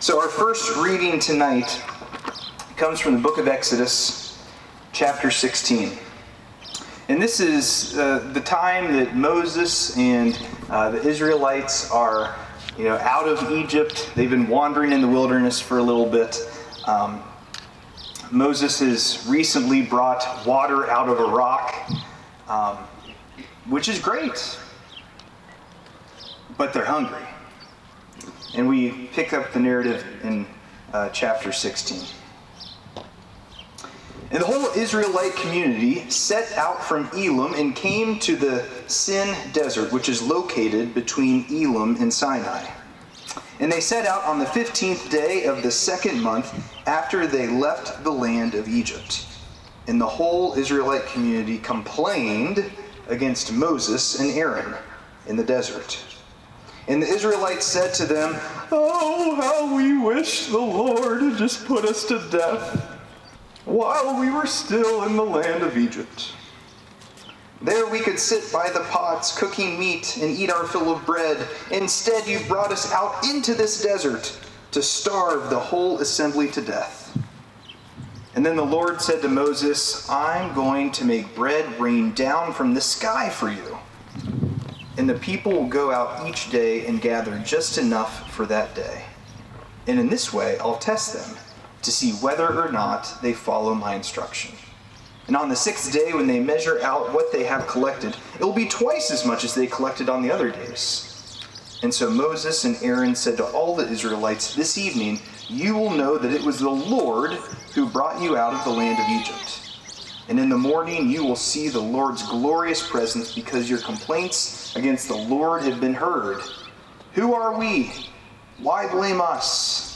So, our first reading tonight comes from the book of Exodus, chapter 16. And this is uh, the time that Moses and uh, the Israelites are you know, out of Egypt. They've been wandering in the wilderness for a little bit. Um, Moses has recently brought water out of a rock, um, which is great. But they're hungry. And we pick up the narrative in uh, chapter 16. And the whole Israelite community set out from Elim and came to the Sin Desert, which is located between Elim and Sinai. And they set out on the 15th day of the second month after they left the land of Egypt. And the whole Israelite community complained against Moses and Aaron in the desert. And the Israelites said to them, Oh, how we wish the Lord had just put us to death while we were still in the land of Egypt. There we could sit by the pots, cooking meat, and eat our fill of bread. Instead, you brought us out into this desert to starve the whole assembly to death. And then the Lord said to Moses, I'm going to make bread rain down from the sky for you. And the people will go out each day and gather just enough for that day. And in this way, I'll test them to see whether or not they follow my instruction. And on the sixth day, when they measure out what they have collected, it will be twice as much as they collected on the other days. And so Moses and Aaron said to all the Israelites, This evening you will know that it was the Lord who brought you out of the land of Egypt. And in the morning you will see the Lord's glorious presence because your complaints against the Lord have been heard. Who are we? Why blame us?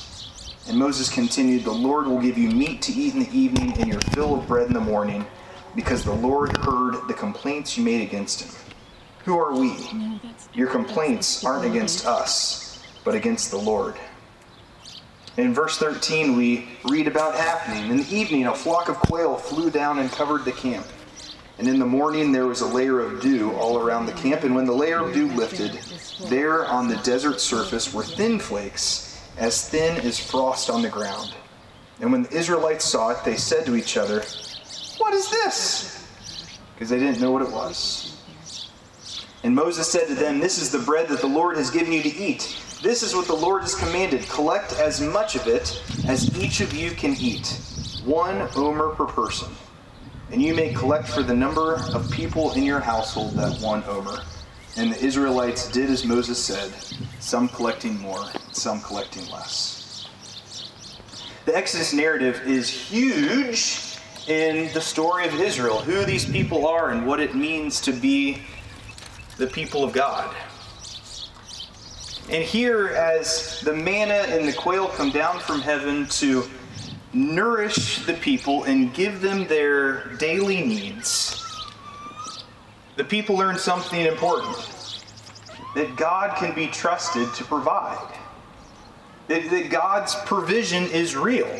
And Moses continued, The Lord will give you meat to eat in the evening and your fill of bread in the morning, because the Lord heard the complaints you made against him. Who are we? Your complaints aren't against us, but against the Lord. In verse 13, we read about happening. In the evening, a flock of quail flew down and covered the camp. And in the morning, there was a layer of dew all around the camp. And when the layer of dew lifted, there on the desert surface were thin flakes as thin as frost on the ground. And when the Israelites saw it, they said to each other, What is this? Because they didn't know what it was. And Moses said to them, This is the bread that the Lord has given you to eat. This is what the Lord has commanded. Collect as much of it as each of you can eat, one omer per person. And you may collect for the number of people in your household that one omer. And the Israelites did as Moses said, some collecting more, some collecting less. The Exodus narrative is huge in the story of Israel, who these people are and what it means to be the people of God. And here, as the manna and the quail come down from heaven to nourish the people and give them their daily needs, the people learn something important that God can be trusted to provide, that, that God's provision is real,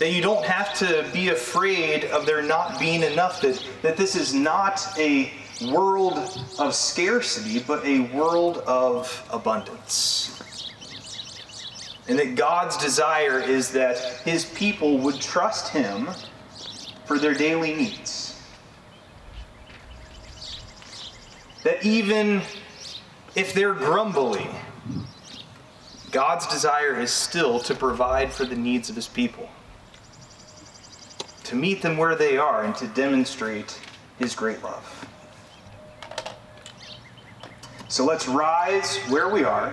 that you don't have to be afraid of there not being enough, that, that this is not a world of scarcity, but a world of abundance. And that God's desire is that his people would trust him for their daily needs. that even if they're grumbling, God's desire is still to provide for the needs of his people, to meet them where they are, and to demonstrate his great love. So let's rise where we are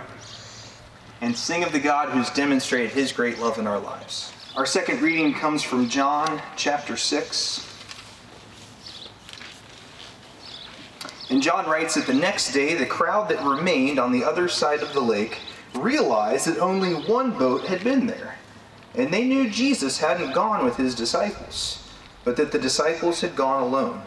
and sing of the God who's demonstrated his great love in our lives. Our second reading comes from John chapter 6 And John writes that the next day, the crowd that remained on the other side of the lake realized that only one boat had been there. And they knew Jesus hadn't gone with his disciples, but that the disciples had gone alone.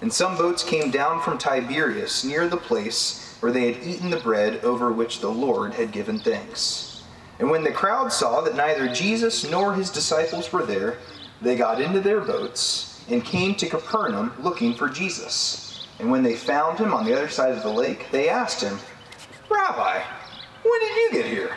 And some boats came down from Tiberias near the place where they had eaten the bread over which the Lord had given thanks. And when the crowd saw that neither Jesus nor his disciples were there, they got into their boats and came to Capernaum looking for Jesus. And when they found him on the other side of the lake, they asked him, Rabbi, when did you get here?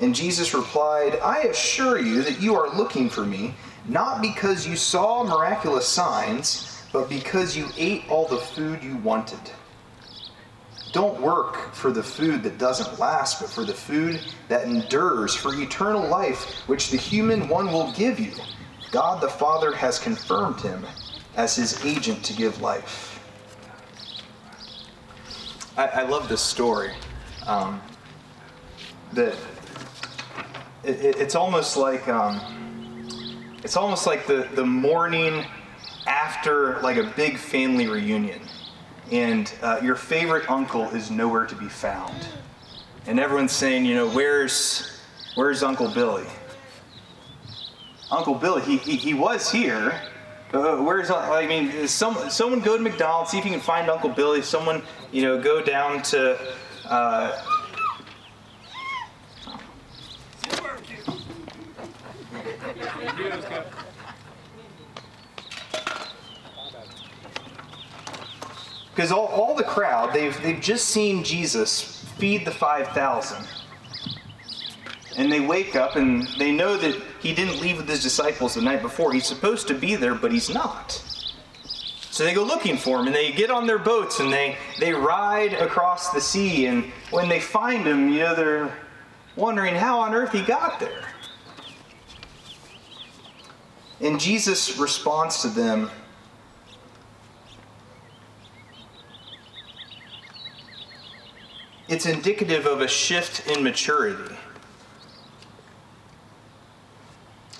And Jesus replied, I assure you that you are looking for me, not because you saw miraculous signs, but because you ate all the food you wanted. Don't work for the food that doesn't last, but for the food that endures, for eternal life, which the human one will give you. God the Father has confirmed him as his agent to give life. I, I love this story. Um, that it, it, it's almost like um, it's almost like the, the morning after like a big family reunion and uh, your favorite uncle is nowhere to be found and everyone's saying you know where's where's uncle billy uncle billy he, he, he was here uh, where's I mean, some someone go to McDonald's, see if you can find Uncle Billy. Someone, you know, go down to. Uh, because all, all the crowd they've, they've just seen jesus feed the 5000 and they wake up and they know that he didn't leave with his disciples the night before. He's supposed to be there, but he's not. So they go looking for him and they get on their boats and they, they ride across the sea. And when they find him, you know, they're wondering how on earth he got there. And Jesus responds to them it's indicative of a shift in maturity.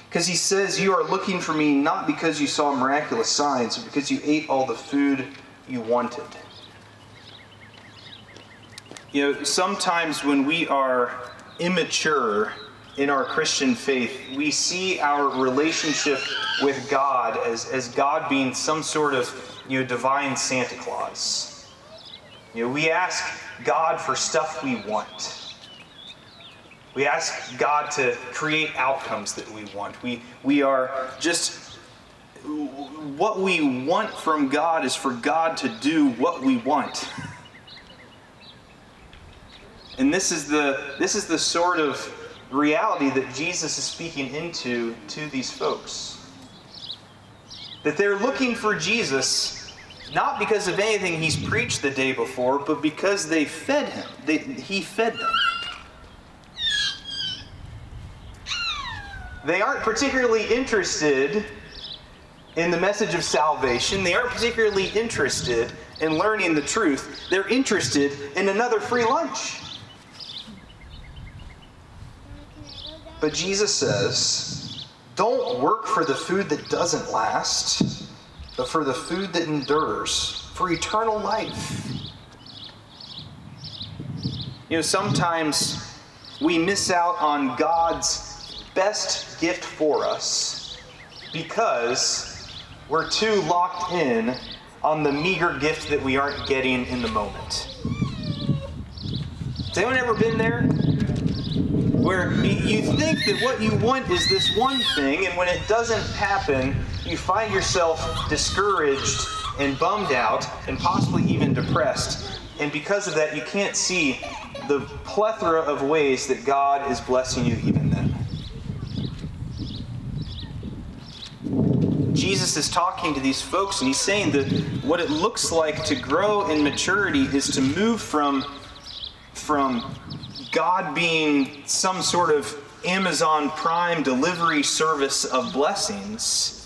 Because he says, You are looking for me not because you saw miraculous signs, but because you ate all the food you wanted. You know, sometimes when we are immature in our Christian faith, we see our relationship with God as, as God being some sort of you know, divine Santa Claus. You know, we ask God for stuff we want. We ask God to create outcomes that we want. We, we are just, what we want from God is for God to do what we want. And this is the, this is the sort of reality that Jesus is speaking into to these folks. That they're looking for Jesus not because of anything he's preached the day before, but because they fed him. They, he fed them. They aren't particularly interested in the message of salvation. They aren't particularly interested in learning the truth. They're interested in another free lunch. But Jesus says, don't work for the food that doesn't last, but for the food that endures, for eternal life. You know, sometimes we miss out on God's best gift for us because we're too locked in on the meager gift that we aren't getting in the moment. Has anyone ever been there? Where you think that what you want is this one thing, and when it doesn't happen, you find yourself discouraged and bummed out and possibly even depressed. And because of that, you can't see the plethora of ways that God is blessing you even then. Jesus is talking to these folks and he's saying that what it looks like to grow in maturity is to move from, from God being some sort of Amazon Prime delivery service of blessings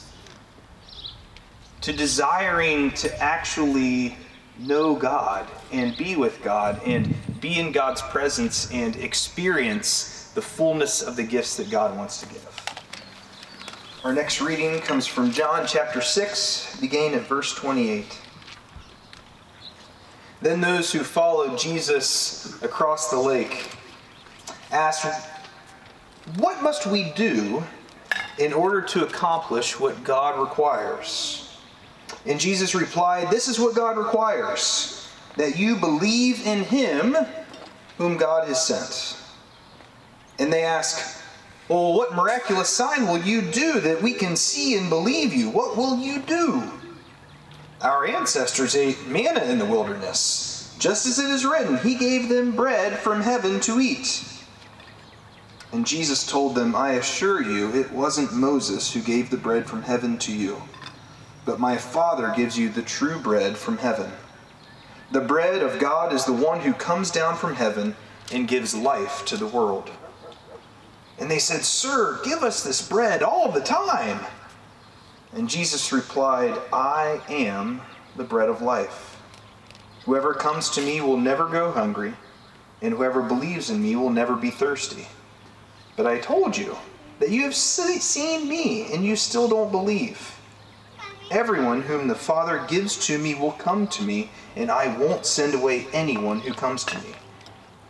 to desiring to actually know God and be with God and be in God's presence and experience the fullness of the gifts that God wants to give. Our next reading comes from John chapter 6, beginning at verse 28. Then those who followed Jesus across the lake asked, What must we do in order to accomplish what God requires? And Jesus replied, This is what God requires that you believe in him whom God has sent. And they ask, well, what miraculous sign will you do that we can see and believe you? What will you do? Our ancestors ate manna in the wilderness. Just as it is written, He gave them bread from heaven to eat. And Jesus told them, I assure you, it wasn't Moses who gave the bread from heaven to you, but my Father gives you the true bread from heaven. The bread of God is the one who comes down from heaven and gives life to the world. And they said, Sir, give us this bread all the time. And Jesus replied, I am the bread of life. Whoever comes to me will never go hungry, and whoever believes in me will never be thirsty. But I told you that you have seen me, and you still don't believe. Everyone whom the Father gives to me will come to me, and I won't send away anyone who comes to me.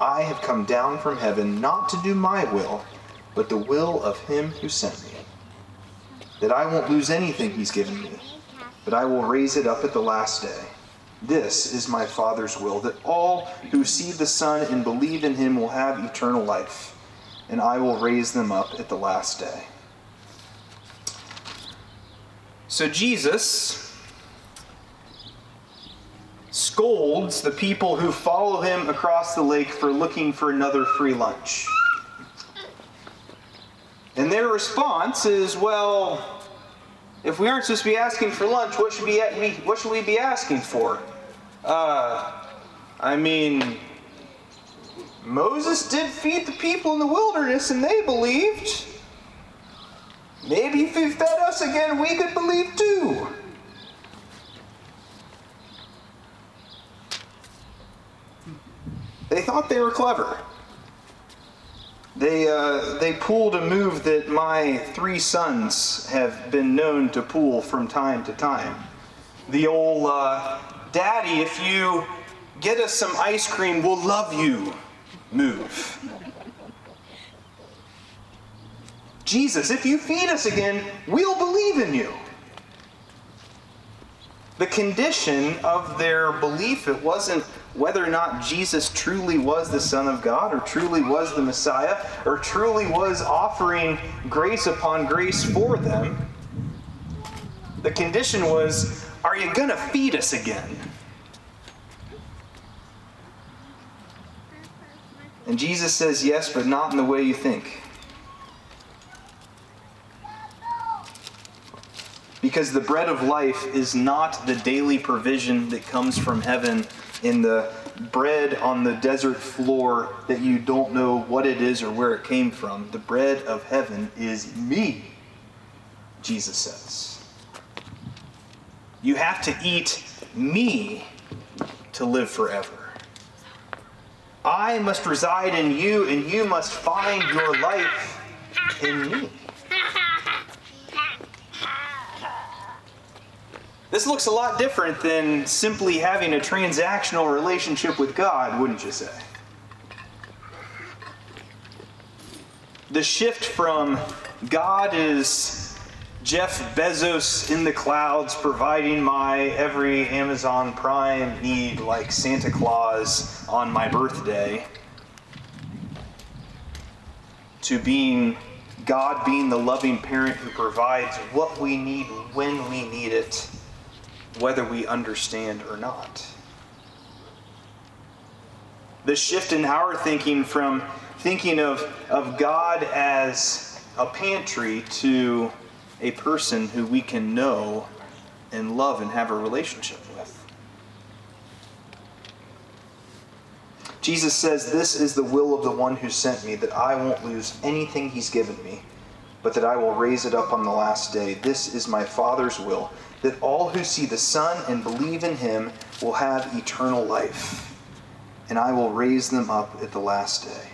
I have come down from heaven not to do my will, but the will of him who sent me. That I won't lose anything he's given me, but I will raise it up at the last day. This is my Father's will, that all who see the Son and believe in him will have eternal life, and I will raise them up at the last day. So Jesus scolds the people who follow him across the lake for looking for another free lunch. And their response is, well, if we aren't supposed to be asking for lunch, what should, be, what should we be asking for? Uh, I mean, Moses did feed the people in the wilderness and they believed. Maybe if he fed us again, we could believe too. They thought they were clever. They, uh, they pulled a move that my three sons have been known to pull from time to time. The old, uh, Daddy, if you get us some ice cream, we'll love you move. Jesus, if you feed us again, we'll believe in you. The condition of their belief, it wasn't whether or not Jesus truly was the Son of God, or truly was the Messiah, or truly was offering grace upon grace for them. The condition was, are you going to feed us again? And Jesus says, yes, but not in the way you think. Because the bread of life is not the daily provision that comes from heaven in the bread on the desert floor that you don't know what it is or where it came from. The bread of heaven is me, Jesus says. You have to eat me to live forever. I must reside in you, and you must find your life in me. This looks a lot different than simply having a transactional relationship with God, wouldn't you say? The shift from God is Jeff Bezos in the clouds providing my every Amazon Prime need like Santa Claus on my birthday to being God being the loving parent who provides what we need when we need it whether we understand or not. The shift in our thinking from thinking of, of God as a pantry to a person who we can know and love and have a relationship with. Jesus says, This is the will of the one who sent me, that I won't lose anything he's given me, but that I will raise it up on the last day. This is my Father's will that all who see the Son and believe in him will have eternal life, and I will raise them up at the last day.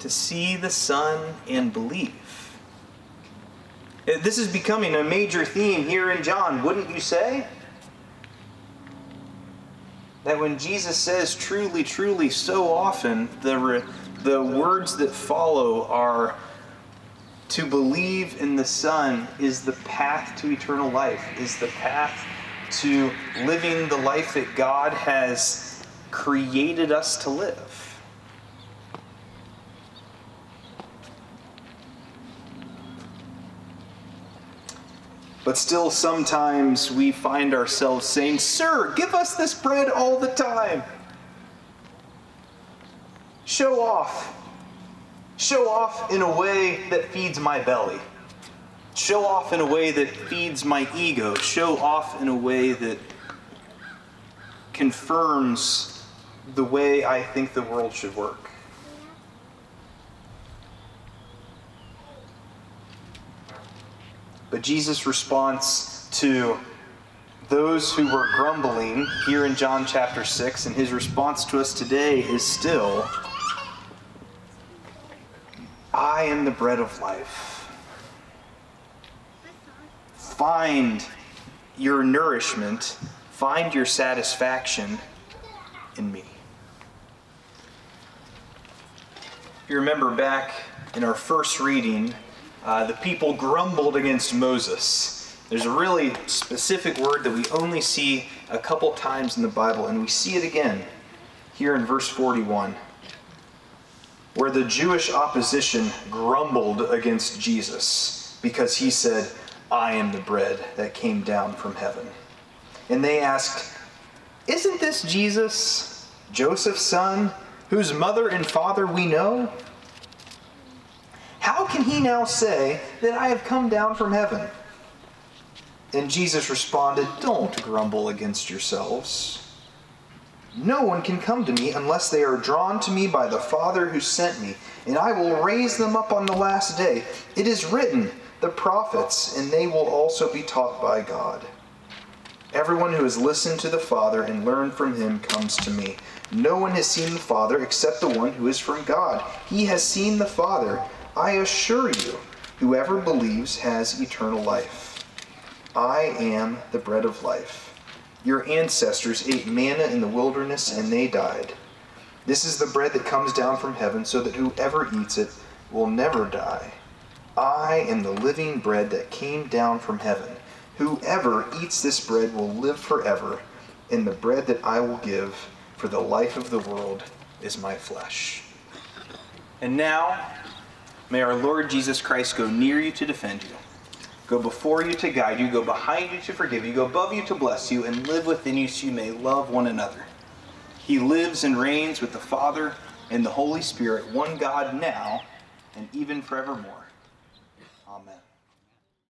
To see the Son and believe. Eh, this is becoming a major theme here in John, wouldn't you say? That when Jesus says truly, truly, so often, the the words that follow are to believe in the Son is the path to eternal life, is the path to living the life that God has created us to live. But still, sometimes we find ourselves saying, Sir, give us this bread all the time. Show off. Show off in a way that feeds my belly. Show off in a way that feeds my ego. Show off in a way that confirms the way I think the world should work. But Jesus' response to those who were grumbling here in John chapter 6, and his response to us today is still I am the bread of life. Find your nourishment, find your satisfaction in me. If you remember back in our first reading, uh, the people grumbled against Moses. There's a really specific word that we only see a couple times in the Bible, and we see it again here in verse 41, where the Jewish opposition grumbled against Jesus because he said, I am the bread that came down from heaven. And they asked, Isn't this Jesus, Joseph's son, whose mother and father we know? How can he now say that I have come down from heaven? And Jesus responded, Don't grumble against yourselves. No one can come to me unless they are drawn to me by the Father who sent me, and I will raise them up on the last day. It is written, the prophets, and they will also be taught by God. Everyone who has listened to the Father and learned from him comes to me. No one has seen the Father except the one who is from God. He has seen the Father. I assure you, whoever believes has eternal life. I am the bread of life. Your ancestors ate manna in the wilderness and they died. This is the bread that comes down from heaven so that whoever eats it will never die. I am the living bread that came down from heaven. Whoever eats this bread will live forever, and the bread that I will give for the life of the world is my flesh. And now, May our Lord Jesus Christ go near you to defend you, go before you to guide you, go behind you to forgive you, go above you to bless you, and live within you so you may love one another. He lives and reigns with the Father and the Holy Spirit, one God now and even forevermore.